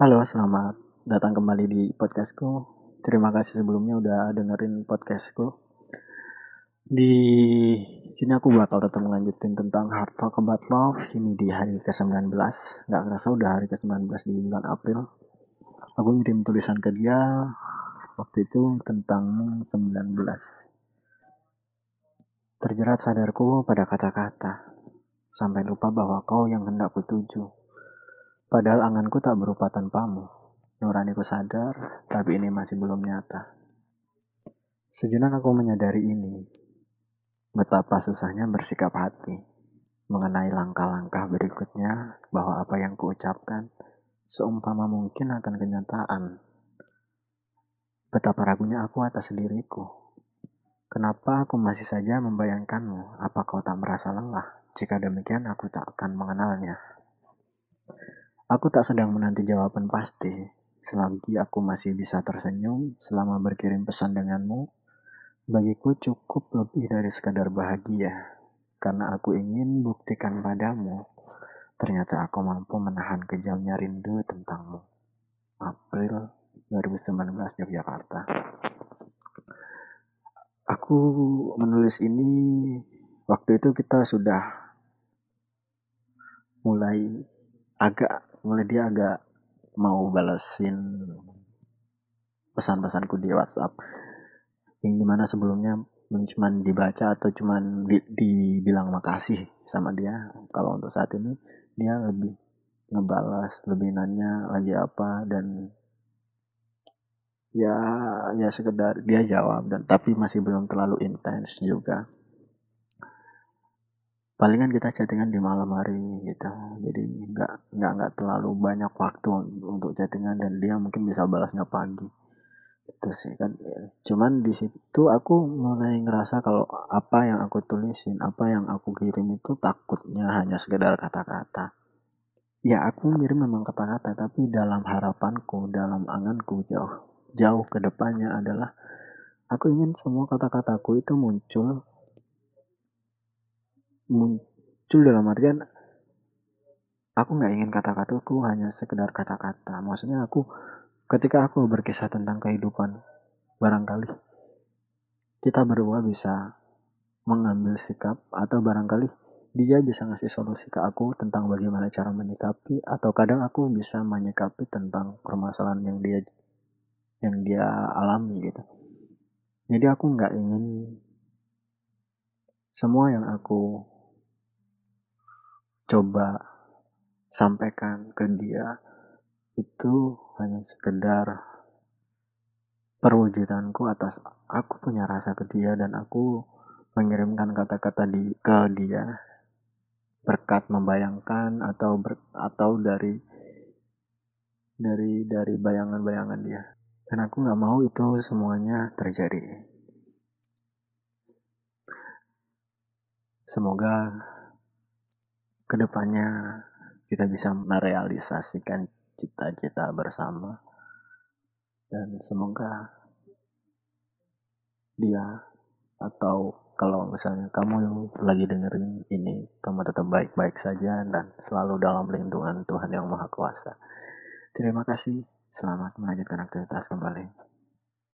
Halo, selamat datang kembali di podcastku. Terima kasih sebelumnya udah dengerin podcastku. Di sini aku bakal tetap melanjutin tentang Hard Talk About Love ini di hari ke-19. Gak kerasa udah hari ke-19 di bulan April. Aku ngirim tulisan ke dia waktu itu tentang 19. Terjerat sadarku pada kata-kata, sampai lupa bahwa kau yang hendak kutuju. Padahal anganku tak berupa tanpamu. Nuraniku sadar, tapi ini masih belum nyata. Sejenak aku menyadari ini. Betapa susahnya bersikap hati. Mengenai langkah-langkah berikutnya bahwa apa yang kuucapkan seumpama mungkin akan kenyataan. Betapa ragunya aku atas diriku. Kenapa aku masih saja membayangkanmu? Apa kau tak merasa lelah? Jika demikian, aku tak akan mengenalnya. Aku tak sedang menanti jawaban pasti. Selagi aku masih bisa tersenyum selama berkirim pesan denganmu, bagiku cukup lebih dari sekadar bahagia. Karena aku ingin buktikan padamu, ternyata aku mampu menahan kejamnya rindu tentangmu. April 2019 Yogyakarta. Aku menulis ini waktu itu kita sudah mulai agak mulai dia agak mau balesin pesan-pesanku di WhatsApp. Yang di mana sebelumnya cuma dibaca atau cuma di, dibilang makasih sama dia kalau untuk saat ini dia lebih ngebalas lebih nanya lagi apa dan ya ya sekedar dia jawab dan tapi masih belum terlalu intens juga palingan kita chattingan di malam hari gitu. Jadi nggak nggak nggak terlalu banyak waktu untuk chattingan dan dia mungkin bisa balasnya pagi. Itu sih kan. Cuman di situ aku mulai ngerasa kalau apa yang aku tulisin apa yang aku kirim itu takutnya hanya sekedar kata-kata. Ya aku ngirim memang kata-kata tapi dalam harapanku dalam anganku jauh jauh ke depannya adalah aku ingin semua kata-kataku itu muncul muncul dalam artian aku nggak ingin kata-kataku hanya sekedar kata-kata. Maksudnya aku ketika aku berkisah tentang kehidupan barangkali kita berdua bisa mengambil sikap atau barangkali dia bisa ngasih solusi ke aku tentang bagaimana cara menyikapi atau kadang aku bisa menyikapi tentang permasalahan yang dia yang dia alami gitu. Jadi aku nggak ingin semua yang aku coba sampaikan ke dia itu hanya sekedar perwujudanku atas aku punya rasa ke dia dan aku mengirimkan kata-kata di ke dia berkat membayangkan atau ber, atau dari dari dari bayangan-bayangan dia dan aku nggak mau itu semuanya terjadi. Semoga ke depannya kita bisa merealisasikan cita-cita bersama. Dan semoga dia atau kalau misalnya kamu lagi dengerin ini, kamu tetap baik-baik saja dan selalu dalam lindungan Tuhan Yang Maha Kuasa. Terima kasih. Selamat melanjutkan aktivitas kembali.